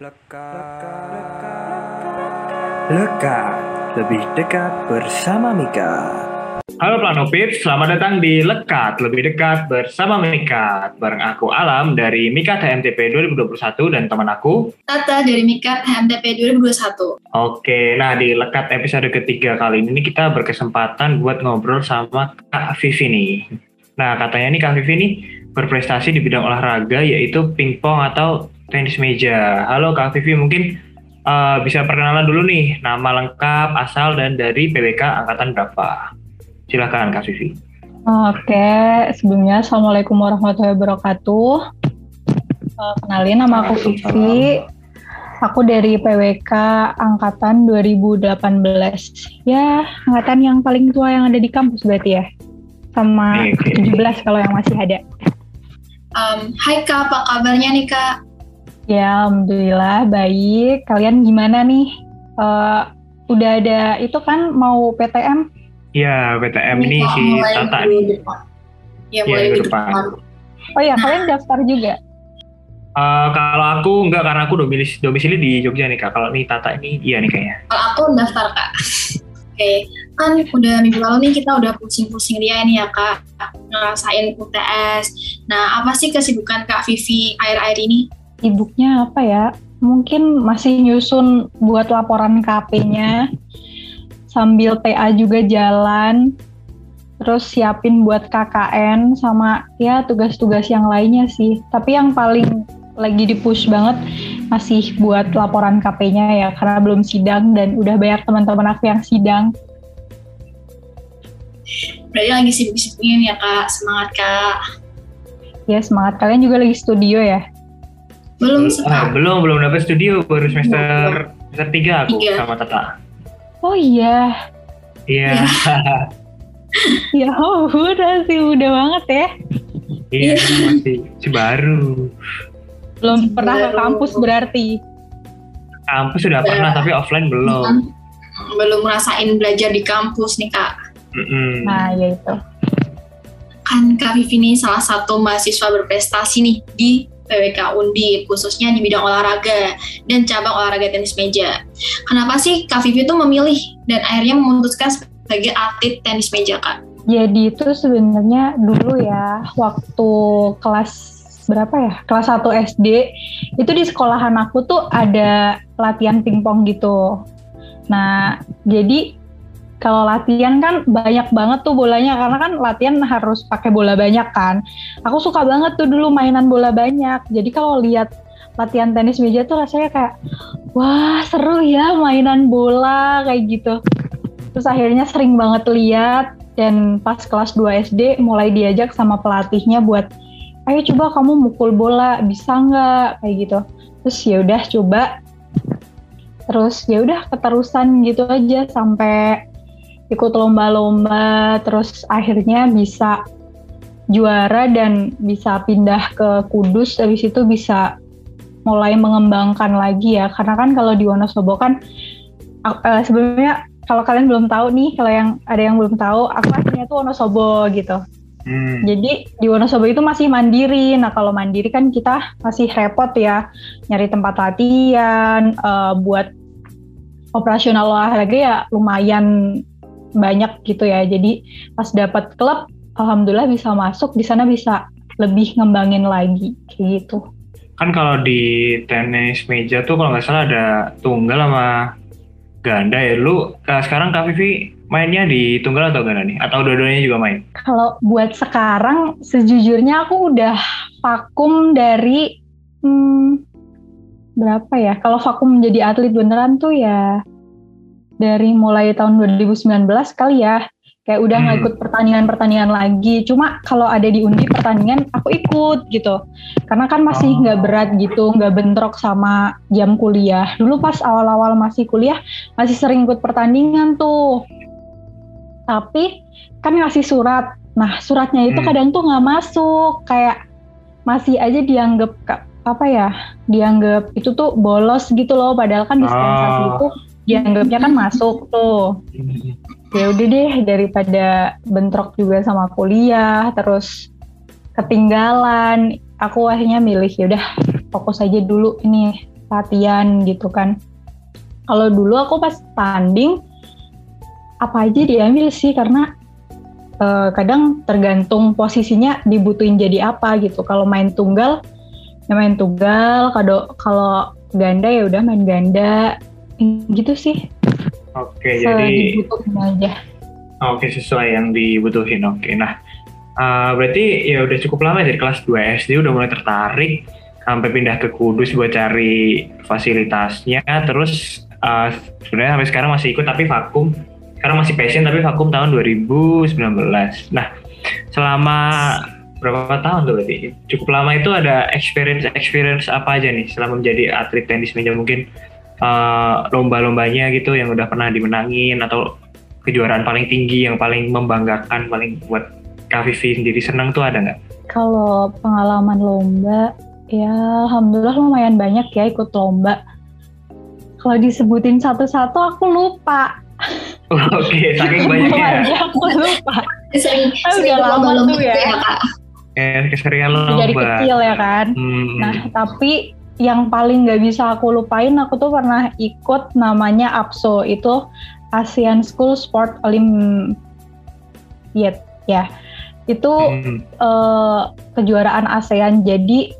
Lekat. Lekat. Lebih dekat bersama Mika. Halo Planopit, selamat datang di Lekat, lebih dekat bersama Mika. Bareng aku Alam dari Mika HMTP 2021 dan teman aku. Tata dari Mikat HMTP 2021. Oke, nah di Lekat episode ketiga kali ini kita berkesempatan buat ngobrol sama Kak Vivi nih. Nah katanya nih Kak Vivi nih berprestasi di bidang olahraga yaitu pingpong atau tenis meja. Halo Kak Vivi, mungkin uh, bisa perkenalan dulu nih nama lengkap, asal dan dari PWK angkatan berapa? Silakan Kak Vivi. Oke, sebelumnya Assalamualaikum warahmatullahi wabarakatuh. Uh, kenalin nama aku Vivi. Aku dari PWK angkatan 2018. Ya, angkatan yang paling tua yang ada di kampus berarti ya. Sama Oke. 17 kalau yang masih ada. Um, hai Kak, apa kabarnya nih Kak? Ya, alhamdulillah baik. Kalian gimana nih? Eh, udah ada itu kan mau PTM? Ya, PTM ini Kak, si Tata nih. Ya, Iya, mulai minggu depan. depan. Oh ya, kalian daftar juga? Eh, kalau aku enggak karena aku domisili, domisili di Jogja nih kak. Kalau nih Tata ini iya nih kayaknya. Kalau aku daftar Kak. Oke, kan udah minggu lalu nih kita udah pusing-pusing dia nih ya Kak. Ngerasain UTS. Nah, apa sih kesibukan Kak Vivi akhir-akhir ini? Sibuknya apa ya? Mungkin masih nyusun buat laporan KP-nya. Sambil TA juga jalan. Terus siapin buat KKN sama ya tugas-tugas yang lainnya sih. Tapi yang paling lagi di-push banget masih buat laporan KP-nya ya karena belum sidang dan udah banyak teman-teman aku yang sidang. Berarti lagi sibuk-sibuknya nih ya Kak. Semangat Kak. Ya semangat kalian juga lagi studio ya. Belum Ah, belum belum dapat studio baru semester semester tiga aku Tiga. sama Tata. Oh iya, Iya, ya udah sih udah banget ya. iya masih masih baru. Belum pernah ke kampus berarti. Kampus sudah pernah tapi offline belum. Belum ngerasain belajar di kampus nih Kak. Mm-mm. Nah ya itu. kan Kak Vivi ini salah satu mahasiswa berprestasi nih di PWK Undip, khususnya di bidang olahraga dan cabang olahraga tenis meja. Kenapa sih Kak Vivi itu memilih dan akhirnya memutuskan sebagai atlet tenis meja, Kak? Jadi itu sebenarnya dulu ya waktu kelas berapa ya? Kelas 1 SD itu di sekolahan aku tuh ada latihan pingpong gitu. Nah, jadi kalau latihan kan banyak banget tuh bolanya karena kan latihan harus pakai bola banyak kan. Aku suka banget tuh dulu mainan bola banyak. Jadi kalau lihat latihan tenis meja tuh rasanya kayak wah seru ya mainan bola kayak gitu. Terus akhirnya sering banget lihat dan pas kelas 2 SD mulai diajak sama pelatihnya buat ayo coba kamu mukul bola bisa nggak kayak gitu. Terus ya udah coba terus ya udah keterusan gitu aja sampai ikut lomba-lomba terus akhirnya bisa juara dan bisa pindah ke Kudus habis itu bisa mulai mengembangkan lagi ya karena kan kalau di Wonosobo kan eh, sebelumnya kalau kalian belum tahu nih kalau yang ada yang belum tahu aku aslinya tuh Wonosobo gitu Hmm. jadi di Wonosobo itu masih mandiri. Nah kalau mandiri kan kita masih repot ya nyari tempat latihan, eh, buat operasional olahraga ya lumayan banyak gitu ya. Jadi pas dapat klub, alhamdulillah bisa masuk di sana bisa lebih ngembangin lagi kayak gitu. Kan kalau di tenis meja tuh kalau nggak salah ada tunggal sama ganda ya. Lu eh, sekarang Kak Vivi mainnya di tunggal atau ganda nih? Atau dua-duanya juga main? Kalau buat sekarang, sejujurnya aku udah vakum dari hmm, berapa ya? Kalau vakum menjadi atlet beneran tuh ya dari mulai tahun 2019 kali ya. Kayak udah nggak Hmm. ikut pertandingan-pertandingan lagi. Cuma kalau ada di undi pertandingan, aku ikut gitu. Karena kan masih Oh. nggak berat gitu, nggak bentrok sama jam kuliah. Dulu pas awal-awal masih kuliah, masih sering ikut pertandingan tuh. Tapi kan ngasih surat. Nah, suratnya itu Hmm. kadang tuh nggak masuk, kayak masih aja dianggap apa ya? Dianggap itu tuh bolos gitu loh, padahal kan dispensasi Oh. itu dianggapnya kan masuk tuh. Ya udah deh daripada bentrok juga sama kuliah, terus ketinggalan, aku akhirnya milih ya udah fokus aja dulu ini latihan gitu kan. Kalau dulu aku pas tanding apa aja diambil sih karena uh, kadang tergantung posisinya dibutuhin jadi apa gitu. Kalau main tunggal ya main tunggal, kalau kalau ganda ya udah main ganda gitu sih. Oke, jadi dibutuhin aja. Oke, sesuai yang dibutuhin. Oke. Nah, uh, berarti ya udah cukup lama dari kelas 2 SD udah mulai tertarik sampai pindah ke Kudus buat cari fasilitasnya terus uh, sebenarnya sampai sekarang masih ikut tapi vakum sekarang masih passion tapi vakum tahun 2019 nah selama berapa tahun tuh berarti cukup lama itu ada experience experience apa aja nih selama menjadi atlet tenis meja mungkin uh, lomba-lombanya gitu yang udah pernah dimenangin atau kejuaraan paling tinggi yang paling membanggakan paling buat Kak Vivi sendiri senang tuh ada nggak? Kalau pengalaman lomba Ya, alhamdulillah lumayan banyak ya ikut lomba. Kalau disebutin satu-satu aku lupa. Oh, Oke, okay. saking banyaknya. ya. aku lupa. Sering, udah lama tuh ya. ya Kak. Eh, keseringan lomba. Dari kecil ya kan. Hmm. Nah, tapi yang paling nggak bisa aku lupain, aku tuh pernah ikut namanya APSO, itu ASEAN School Sport Olympiad ya. Itu hmm. uh, kejuaraan ASEAN. Jadi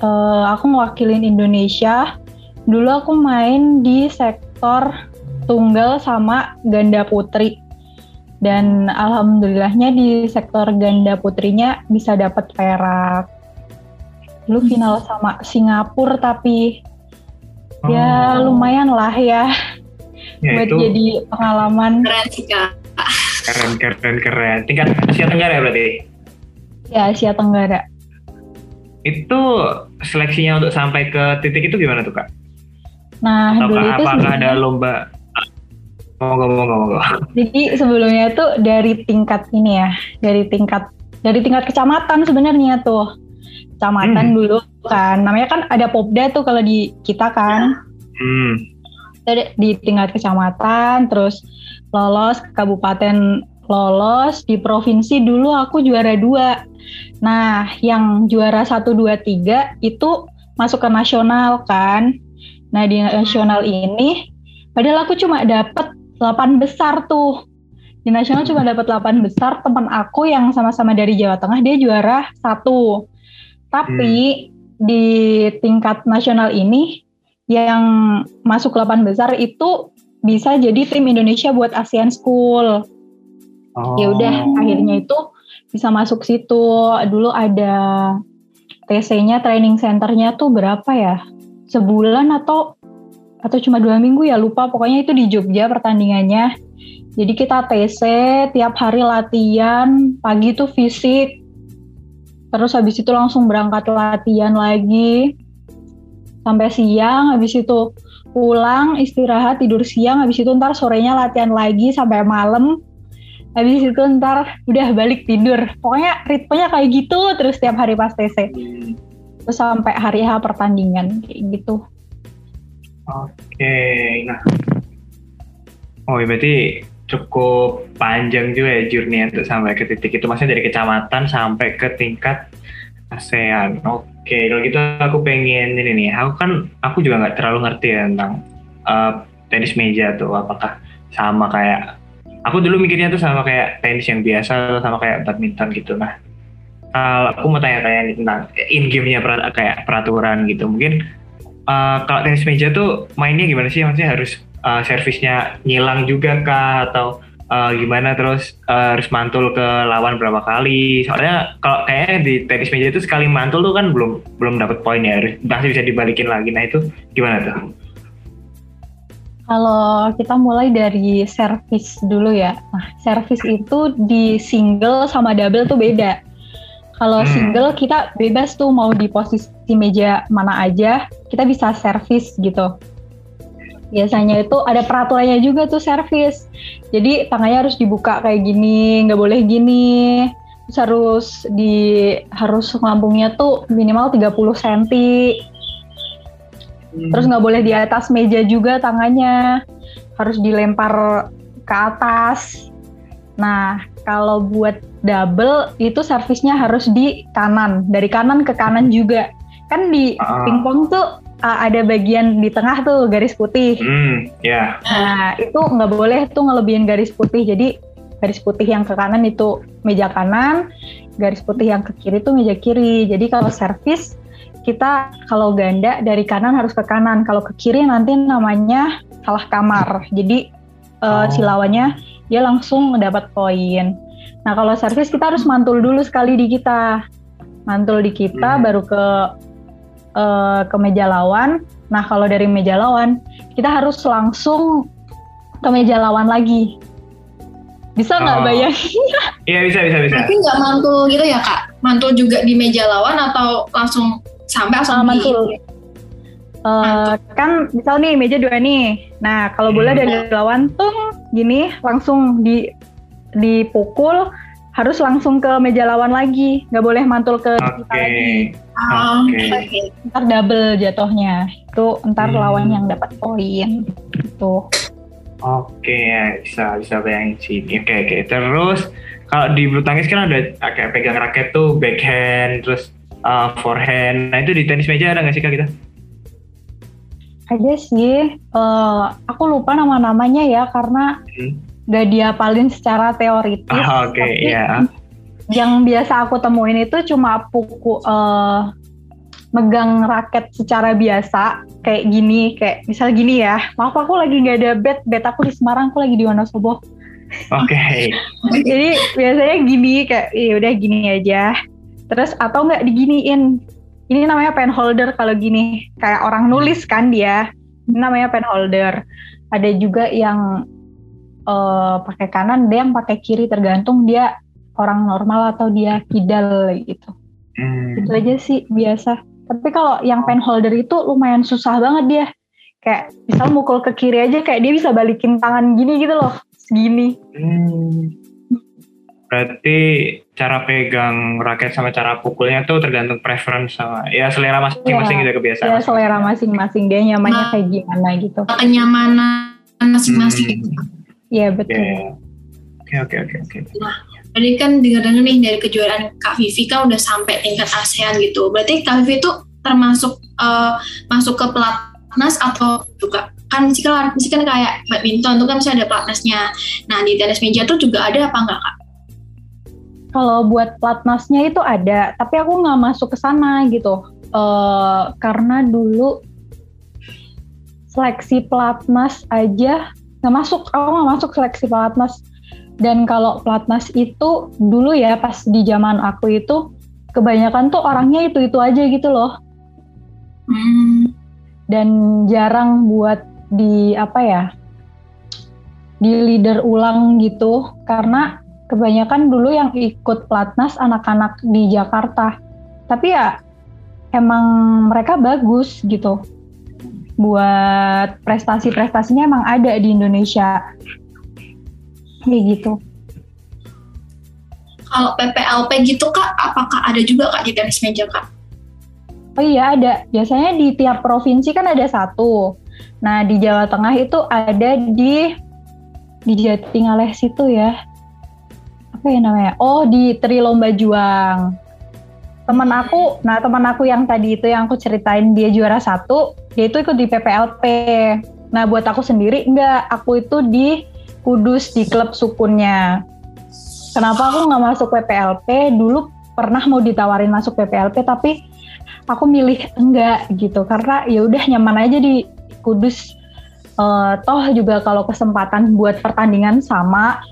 uh, aku mewakilin Indonesia. Dulu aku main di sektor tunggal sama ganda putri. Dan alhamdulillahnya di sektor ganda putrinya bisa dapat perak. Dulu hmm. final sama Singapura tapi ya oh. ya lumayan lah ya, ya buat itu jadi pengalaman. Keren sih kak. Keren keren keren. Tingkat Asia Tenggara ya berarti? Ya Asia Tenggara. Itu seleksinya untuk sampai ke titik itu gimana tuh kak? Nah, Atau dulu itu apakah ada lomba? Monggo, monggo, monggo. Jadi sebelumnya tuh dari tingkat ini ya, dari tingkat dari tingkat kecamatan sebenarnya tuh. Kecamatan hmm. dulu kan, namanya kan ada Popda tuh kalau di kita kan. Hmm. Di tingkat kecamatan, terus lolos ke kabupaten lolos di provinsi dulu aku juara dua Nah, yang juara 1 2 3 itu masuk ke nasional kan. Nah, di nasional ini padahal aku cuma dapat 8 besar tuh. Di nasional cuma dapat 8 besar, teman aku yang sama-sama dari Jawa Tengah dia juara satu. Tapi hmm. di tingkat nasional ini yang masuk 8 besar itu bisa jadi tim Indonesia buat ASEAN School. Oh. Ya udah, akhirnya itu bisa masuk situ. Dulu ada TC-nya training centernya tuh berapa ya? Sebulan atau atau cuma dua minggu ya lupa. Pokoknya itu di Jogja pertandingannya. Jadi kita TC tiap hari latihan, pagi tuh fisik. Terus habis itu langsung berangkat latihan lagi. Sampai siang, habis itu pulang, istirahat, tidur siang, habis itu ntar sorenya latihan lagi sampai malam. Habis itu ntar udah balik tidur. Pokoknya ritmenya kayak gitu terus tiap hari pas TC terus sampai hari H pertandingan kayak gitu. Oke nah. Oh ya berarti cukup panjang juga ya journey untuk sampai ke titik itu. Maksudnya dari kecamatan sampai ke tingkat ASEAN. Oke kalau gitu aku pengen ini nih. Aku kan aku juga nggak terlalu ngerti ya tentang uh, tenis meja tuh. Apakah sama kayak aku dulu mikirnya tuh sama kayak tenis yang biasa atau sama kayak badminton gitu. Nah aku mau tanya-tanya tentang in game-nya kayak peraturan gitu. Mungkin uh, kalau tenis meja tuh mainnya gimana sih? Maksudnya harus uh, servisnya ngilang juga kah atau uh, gimana terus uh, harus mantul ke lawan berapa kali soalnya kalau kayaknya di tenis meja itu sekali mantul tuh kan belum belum dapat poin ya harus masih bisa dibalikin lagi nah itu gimana tuh kalau kita mulai dari service dulu ya. Nah, service itu di single sama double tuh beda. Kalau hmm. single kita bebas tuh mau di posisi meja mana aja, kita bisa service gitu. Biasanya itu ada peraturannya juga tuh service. Jadi tangannya harus dibuka kayak gini, nggak boleh gini. Terus harus di harus lambungnya tuh minimal 30 cm Terus nggak boleh di atas meja juga tangannya, harus dilempar ke atas. Nah, kalau buat double itu servisnya harus di kanan, dari kanan ke kanan juga. Kan di uh. pingpong tuh uh, ada bagian di tengah tuh garis putih. Hmm, ya. Nah, itu nggak boleh tuh ngelebihin garis putih. Jadi garis putih yang ke kanan itu meja kanan, garis putih yang ke kiri itu meja kiri. Jadi kalau servis kita kalau ganda dari kanan harus ke kanan, kalau ke kiri nanti namanya salah kamar. Jadi uh, Oh. si lawannya dia langsung mendapat poin. Nah kalau servis kita harus mantul dulu sekali di kita, mantul di kita Hmm. baru ke eh, ke meja lawan. Nah kalau dari meja lawan kita harus langsung ke meja lawan lagi. Bisa nggak Oh. bayangin? Iya bisa bisa bisa. Tapi nggak mantul gitu ya kak? Mantul juga di meja lawan atau langsung sampai langsung Ah, di- mantul. Eh, kan misal nih meja dua nih. Nah kalau bola Hmm. dari lawan tuh gini langsung di dipukul harus langsung ke meja lawan lagi, nggak boleh mantul ke kita Oke. lagi. Ah, Oke. oke. Ntar double jatuhnya. Itu ntar Hmm. lawan yang dapat poin. Gitu. Oke, ya, bisa bisa bayangin sih. Oke oke. Terus kalau di bulu tangkis kan ada kayak pegang raket tuh backhand, terus uh, forehand. Nah itu di tenis meja ada nggak sih kak kita? Ada sih. eh, aku lupa nama-namanya ya karena Hmm. gak diapalin secara teoritis. Ah, Oke, tapi ya. Yang biasa aku temuin itu cuma puku eh, megang raket secara biasa kayak gini kayak misal gini ya. Maaf aku lagi nggak ada bed bed aku di Semarang aku lagi di Wonosobo. Oke. jadi biasanya gini kayak ya udah gini aja. Terus atau nggak diginiin? Ini namanya pen holder kalau gini. Kayak orang nulis kan dia. Ini namanya pen holder. Ada juga yang eh, pakai kanan dia yang pakai kiri tergantung dia orang normal atau dia kidal gitu Hmm. itu aja sih biasa tapi kalau yang pen holder itu lumayan susah banget dia kayak misal mukul ke kiri aja kayak dia bisa balikin tangan gini gitu loh segini Hmm. Berarti cara pegang raket sama cara pukulnya tuh tergantung preference sama ya selera masing-masing Iya. gitu kebiasaan. ya selera masing-masing dia nyamannya Nah. kayak gimana gitu Kenyamanan masing-masing. Hmm. Iya Oke. betul Oke oke oke oke. Tadi kan dengar-dengar nih dari kejuaraan Kak Vivi kan udah sampai tingkat ASEAN gitu. Berarti Kak Vivi itu termasuk eh, masuk ke pelatnas atau juga kan mesti kan mesti kan kayak badminton tuh kan mesti ada pelatnasnya. Nah di tenis meja tuh juga ada apa enggak kak? kalau buat platnasnya itu ada tapi aku nggak masuk ke sana gitu Eh, karena dulu seleksi pelatnas aja nggak masuk aku nggak masuk seleksi pelatnas dan kalau pelatnas itu dulu ya pas di zaman aku itu kebanyakan tuh orangnya itu itu aja gitu loh. Hmm, dan jarang buat di apa ya di leader ulang gitu. Karena kebanyakan dulu yang ikut platnas anak-anak di Jakarta. Tapi ya emang mereka bagus gitu. Buat prestasi-prestasinya emang ada di Indonesia kayak gitu kalau PPLP gitu kak, apakah ada juga kak di tenis meja kak? Oh iya ada. Biasanya di tiap provinsi kan ada satu. Nah di Jawa Tengah itu ada di di Jatingaleh situ ya. Apa ya namanya? Oh di Trilomba Juang. Temen aku, nah teman aku yang tadi itu yang aku ceritain dia juara satu, dia itu ikut di PPLP. Nah buat aku sendiri enggak, aku itu di Kudus di klub sukunnya. Kenapa aku nggak masuk PPLP? Dulu pernah mau ditawarin masuk PPLP tapi aku milih enggak gitu. Karena ya udah nyaman aja di Kudus. Eh, toh juga kalau kesempatan buat pertandingan sama.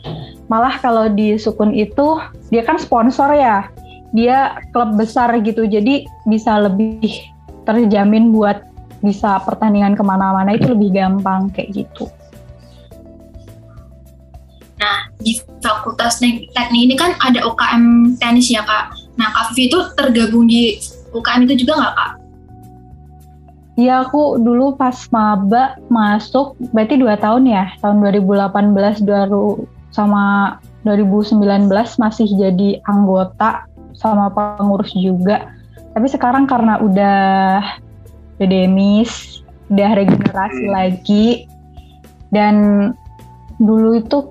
Malah kalau di Sukun itu dia kan sponsor ya. Dia klub besar gitu jadi bisa lebih terjamin buat bisa pertandingan ke mana-mana. Itu lebih gampang kayak gitu di Fakultas Tek- Teknik ini kan ada UKM tenis ya kak. Nah Kak Vivi itu tergabung di UKM itu juga nggak kak? Iya aku dulu pas maba masuk berarti dua tahun ya tahun 2018 baru sama 2019 masih jadi anggota sama pengurus juga tapi sekarang karena udah udah demis udah regenerasi Hmm. lagi dan dulu itu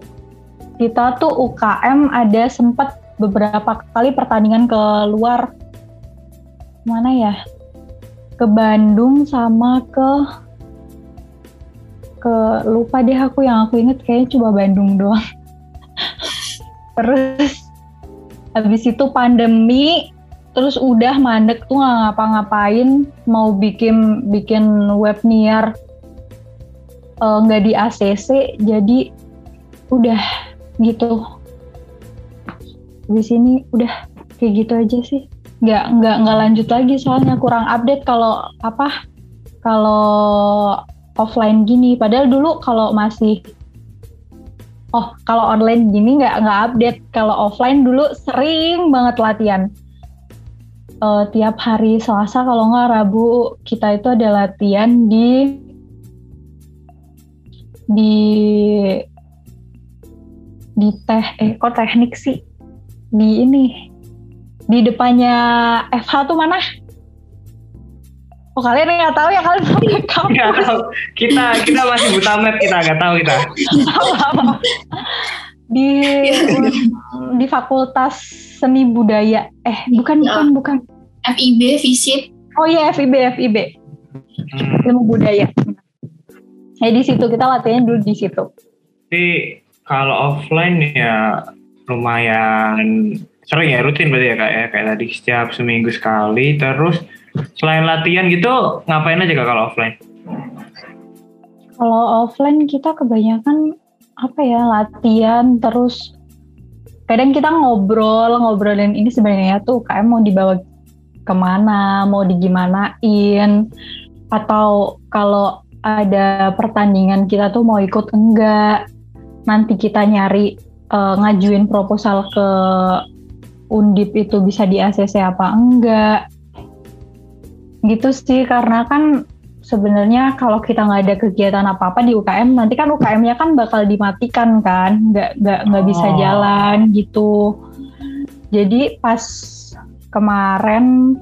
kita tuh UKM ada sempat beberapa kali pertandingan ke luar mana ya? Ke Bandung sama ke ke lupa deh aku yang aku inget kayaknya cuma Bandung doang. terus habis itu pandemi terus udah mandek tuh nggak ngapa-ngapain mau bikin bikin web niar eh, nggak uh, di ACC jadi udah gitu. Di sini udah kayak gitu aja sih. Nggak nggak nggak lanjut lagi soalnya kurang update kalau apa kalau offline gini. Padahal dulu kalau masih oh kalau online gini nggak nggak update. Kalau offline dulu sering banget latihan. Uh, tiap hari Selasa kalau nggak Rabu kita itu ada latihan di di di teh eh kok teknik sih di ini di depannya FH tuh mana Oh kalian nggak tahu ya kalian nggak tahu. Kita kita masih buta map kita nggak tahu kita. di di Fakultas Seni Budaya. Eh bukan bukan ya. bukan. FIB visit. Oh iya FIB FIB. Hmm. Ilmu budaya. Ya di situ kita latihan dulu di situ. Tapi kalau offline ya lumayan sering ya rutin berarti ya kak ya. Kayak tadi setiap seminggu sekali. Terus Selain latihan gitu, ngapain aja kak kalau offline? Kalau offline kita kebanyakan apa ya latihan terus kadang kita ngobrol ngobrolin ini sebenarnya tuh kayak mau dibawa ke mana mau digimanain atau kalau ada pertandingan kita tuh mau ikut enggak nanti kita nyari uh, ngajuin proposal ke undip itu bisa di ACC apa enggak. Gitu sih karena kan sebenarnya kalau kita nggak ada kegiatan apa apa di UKM nanti kan UKM-nya kan bakal dimatikan kan nggak nggak nggak bisa oh. jalan gitu. Jadi pas kemarin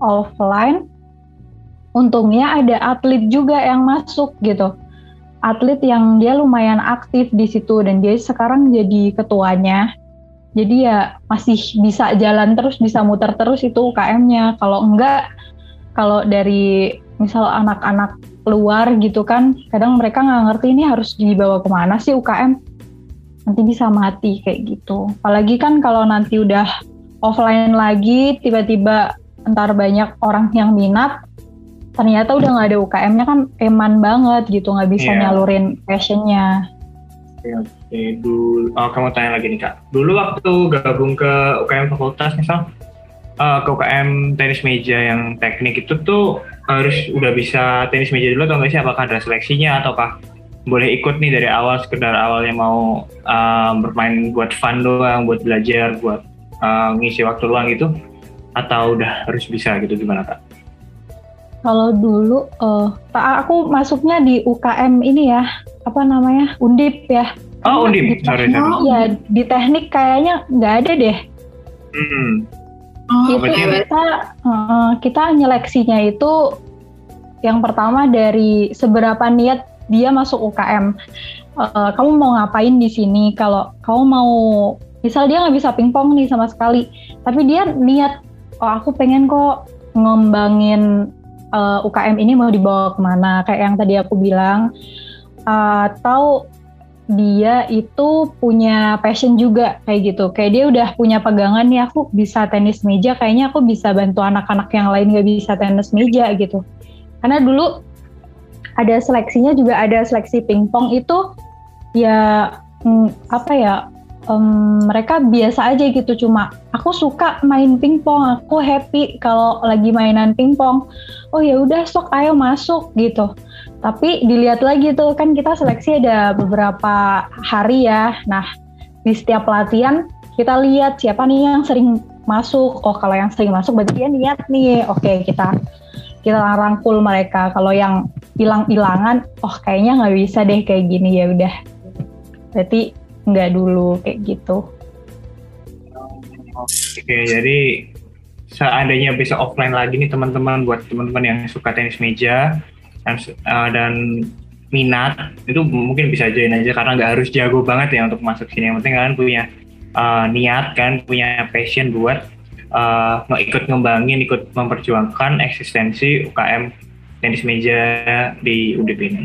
offline untungnya ada atlet juga yang masuk gitu atlet yang dia lumayan aktif di situ dan dia sekarang jadi ketuanya. Jadi ya masih bisa jalan terus bisa muter terus itu UKM-nya kalau enggak kalau dari misal anak-anak luar gitu kan kadang mereka nggak ngerti ini harus dibawa ke mana sih UKM nanti bisa mati kayak gitu. Apalagi kan kalau nanti udah offline lagi tiba-tiba entar banyak orang yang minat ternyata udah nggak ada UKM-nya kan eman banget gitu nggak bisa yeah. nyalurin passionnya oke oke dulu oh, kamu tanya lagi nih kak dulu waktu gabung ke UKM fakultas misal uh, ke UKM tenis meja yang teknik itu tuh harus udah bisa tenis meja dulu atau enggak sih? Apakah ada seleksinya ataukah boleh ikut nih dari awal sekedar awalnya mau uh, bermain buat fun doang, buat belajar, buat uh, ngisi waktu luang gitu? Atau udah harus bisa gitu gimana kak? Kalau dulu, uh, aku masuknya di UKM ini ya, apa namanya, Undip ya. Oh Undip, sorry, sorry. Ya di teknik kayaknya nggak ada deh. Hmm. Oh, itu kita uh, kita nyeleksinya itu yang pertama dari seberapa niat dia masuk UKM. Uh, kamu mau ngapain di sini? Kalau kamu mau, misal dia nggak bisa pingpong nih sama sekali, tapi dia niat, oh aku pengen kok ngembangin uh, UKM ini mau dibawa ke mana? Kayak yang tadi aku bilang, uh, atau dia itu punya passion juga kayak gitu. Kayak dia udah punya pegangan nih aku bisa tenis meja, kayaknya aku bisa bantu anak-anak yang lain gak bisa tenis meja gitu. Karena dulu ada seleksinya juga ada seleksi pingpong itu ya mm, apa ya um, mereka biasa aja gitu cuma aku suka main pingpong aku happy kalau lagi mainan pingpong oh ya udah sok ayo masuk gitu tapi dilihat lagi tuh kan kita seleksi ada beberapa hari ya. Nah di setiap latihan kita lihat siapa nih yang sering masuk. Oh kalau yang sering masuk berarti dia niat nih. Oke kita kita rangkul mereka. Kalau yang hilang-hilangan, oh kayaknya nggak bisa deh kayak gini ya udah. Berarti nggak dulu kayak gitu. Oke, jadi seandainya bisa offline lagi nih teman-teman buat teman-teman yang suka tenis meja, dan, uh, dan minat itu mungkin bisa join aja karena nggak harus jago banget ya untuk masuk sini yang penting kalian punya uh, niat kan punya passion buat uh, ikut ngembangin, ikut memperjuangkan eksistensi UKM tenis meja di UDP ini.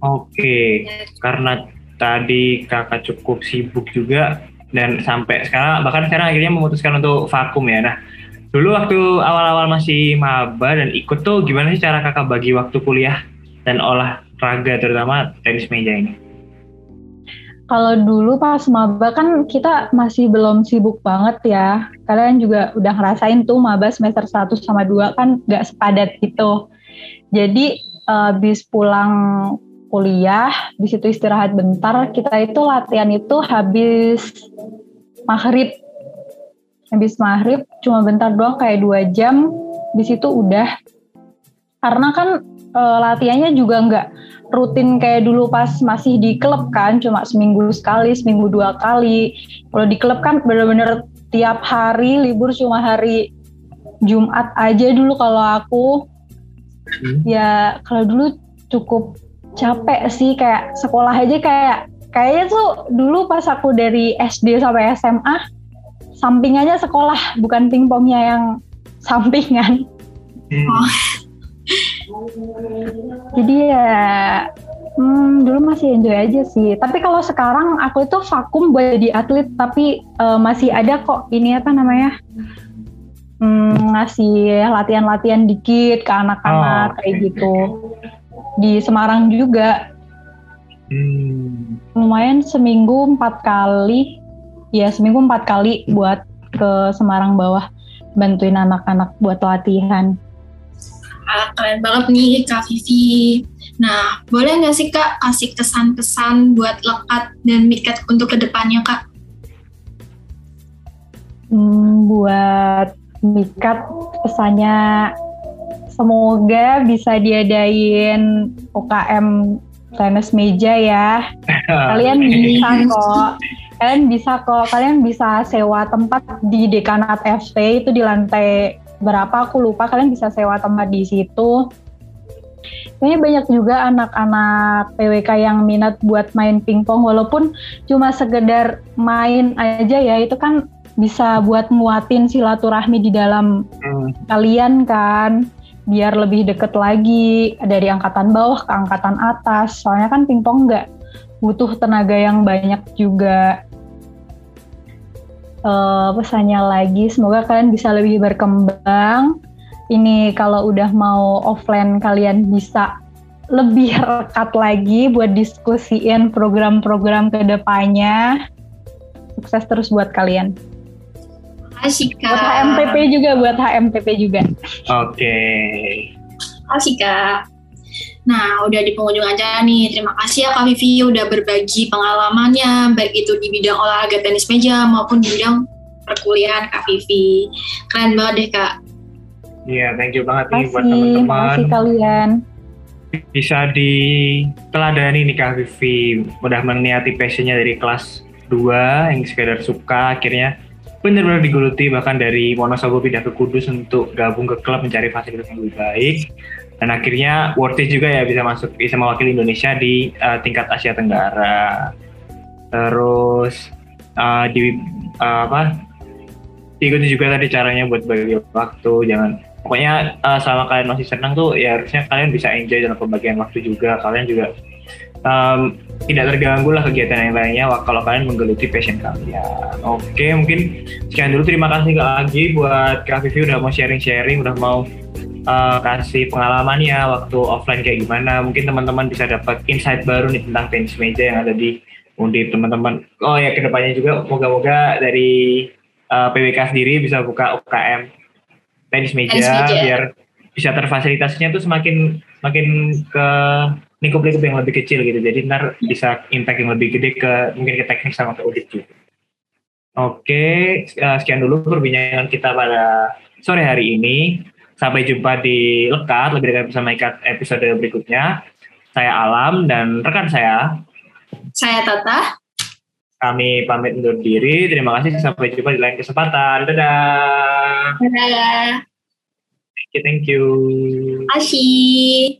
Oke, karena tadi kakak cukup sibuk juga dan sampai sekarang bahkan sekarang akhirnya memutuskan untuk vakum ya. Nah, dulu waktu awal-awal masih maba dan ikut tuh gimana sih cara kakak bagi waktu kuliah dan olahraga terutama tenis meja ini? Kalau dulu pas maba kan kita masih belum sibuk banget ya. Kalian juga udah ngerasain tuh maba semester 1 sama 2 kan gak sepadat gitu. Jadi uh, habis pulang kuliah, di situ istirahat bentar, kita itu latihan itu habis maghrib. Habis maghrib cuma bentar doang kayak dua jam, di situ udah. Karena kan uh, latihannya juga nggak rutin kayak dulu pas masih di klub kan, cuma seminggu sekali, seminggu dua kali. Kalau di klub kan bener-bener tiap hari libur cuma hari Jumat aja dulu kalau aku. Hmm. Ya kalau dulu cukup capek sih kayak sekolah aja kayak kayaknya tuh dulu pas aku dari SD sampai SMA sampingannya sekolah bukan pingpongnya yang sampingan. Hmm. Oh. Jadi ya hmm, dulu masih enjoy aja sih. Tapi kalau sekarang aku itu vakum buat jadi atlet, tapi uh, masih ada kok ini apa namanya hmm, ngasih latihan-latihan dikit ke anak-anak oh, kayak gitu. Di Semarang juga. Hmm. Lumayan seminggu empat kali, ya seminggu empat kali buat ke Semarang bawah bantuin anak-anak buat latihan. Ah, keren banget nih Kak Vivi. Nah, boleh nggak sih Kak kasih kesan-kesan buat lekat dan mikat untuk ke depannya Kak? Hmm, buat mikat pesannya semoga bisa diadain UKM tenis meja ya. Kalian bisa kok. Kalian bisa kok. Kalian bisa sewa tempat di dekanat FT itu di lantai berapa aku lupa kalian bisa sewa tempat di situ kayaknya banyak juga anak-anak PWK yang minat buat main pingpong walaupun cuma sekedar main aja ya itu kan bisa buat muatin silaturahmi di dalam hmm. kalian kan biar lebih deket lagi dari angkatan bawah ke angkatan atas. Soalnya kan pingpong nggak butuh tenaga yang banyak juga. Uh, pesannya lagi semoga kalian bisa lebih berkembang. Ini kalau udah mau offline kalian bisa lebih rekat lagi buat diskusiin program-program ke depannya sukses terus buat kalian Asik Buat HMPP juga, buat HMPP juga. Oke. Okay. Asik Kak. Nah, udah di pengunjung aja nih. Terima kasih ya Kak Vivi udah berbagi pengalamannya, baik itu di bidang olahraga tenis meja maupun di bidang perkuliahan Kak Vivi. Keren banget deh Kak. Iya, yeah, thank you banget nih buat teman-teman. Terima kasih kalian. Bisa diteladani nih Kak Vivi, udah meniati passionnya dari kelas 2 yang sekedar suka akhirnya benar-benar digeluti bahkan dari Wonosobo pindah ke Kudus untuk gabung ke klub mencari fasilitas yang lebih baik. Dan akhirnya worth it juga ya bisa masuk bisa mewakili Indonesia di uh, tingkat Asia Tenggara. Terus uh, di uh, apa ikuti juga tadi caranya buat bagi waktu jangan pokoknya uh, selama kalian masih senang tuh ya harusnya kalian bisa enjoy dalam pembagian waktu juga. Kalian juga um, tidak terganggu lah kegiatan yang lainnya kalau kalian menggeluti passion kalian. Oke, mungkin sekian dulu. Terima kasih lagi buat Kak Vivi udah mau sharing-sharing, udah mau uh, kasih pengalamannya waktu offline kayak gimana. Mungkin teman-teman bisa dapat insight baru nih tentang tenis meja yang ada di Undip teman-teman. Oh ya ke depannya juga moga-moga dari uh, eh, PWK sendiri bisa buka UKM tenis meja, tenis meja. biar bisa terfasilitasinya tuh semakin makin ke lingkup-lingkup yang lebih kecil gitu. Jadi ntar bisa impact yang lebih gede ke mungkin ke teknik sama ke audit juga. Oke, uh, sekian dulu perbincangan kita pada sore hari ini. Sampai jumpa di Lekat, lebih dekat bersama Ikat episode berikutnya. Saya Alam dan rekan saya. Saya Tata. Kami pamit undur diri. Terima kasih. Sampai jumpa di lain kesempatan. Dadah. Dadah. Thank you. Thank you. Asyik.